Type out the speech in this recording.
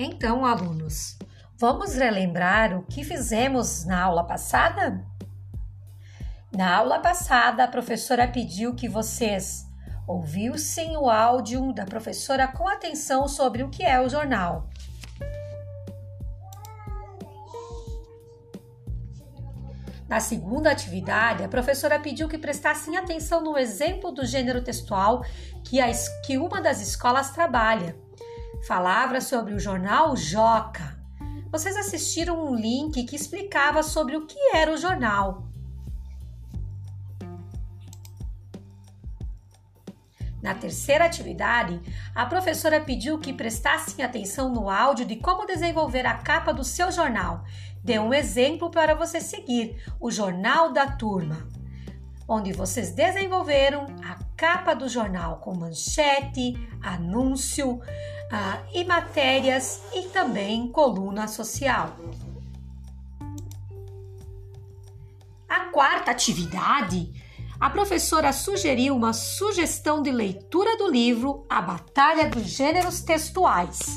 Então, alunos, vamos relembrar o que fizemos na aula passada? Na aula passada, a professora pediu que vocês ouviu-se o áudio da professora com atenção sobre o que é o jornal. Na segunda atividade, a professora pediu que prestassem atenção no exemplo do gênero textual que, a, que uma das escolas trabalha. Falava sobre o jornal Joca. Vocês assistiram um link que explicava sobre o que era o jornal. Na terceira atividade, a professora pediu que prestassem atenção no áudio de como desenvolver a capa do seu jornal. Deu um exemplo para você seguir: o Jornal da Turma, onde vocês desenvolveram capa do jornal com manchete, anúncio uh, e matérias e também coluna social. A quarta atividade a professora sugeriu uma sugestão de leitura do livro A Batalha dos Gêneros Textuais.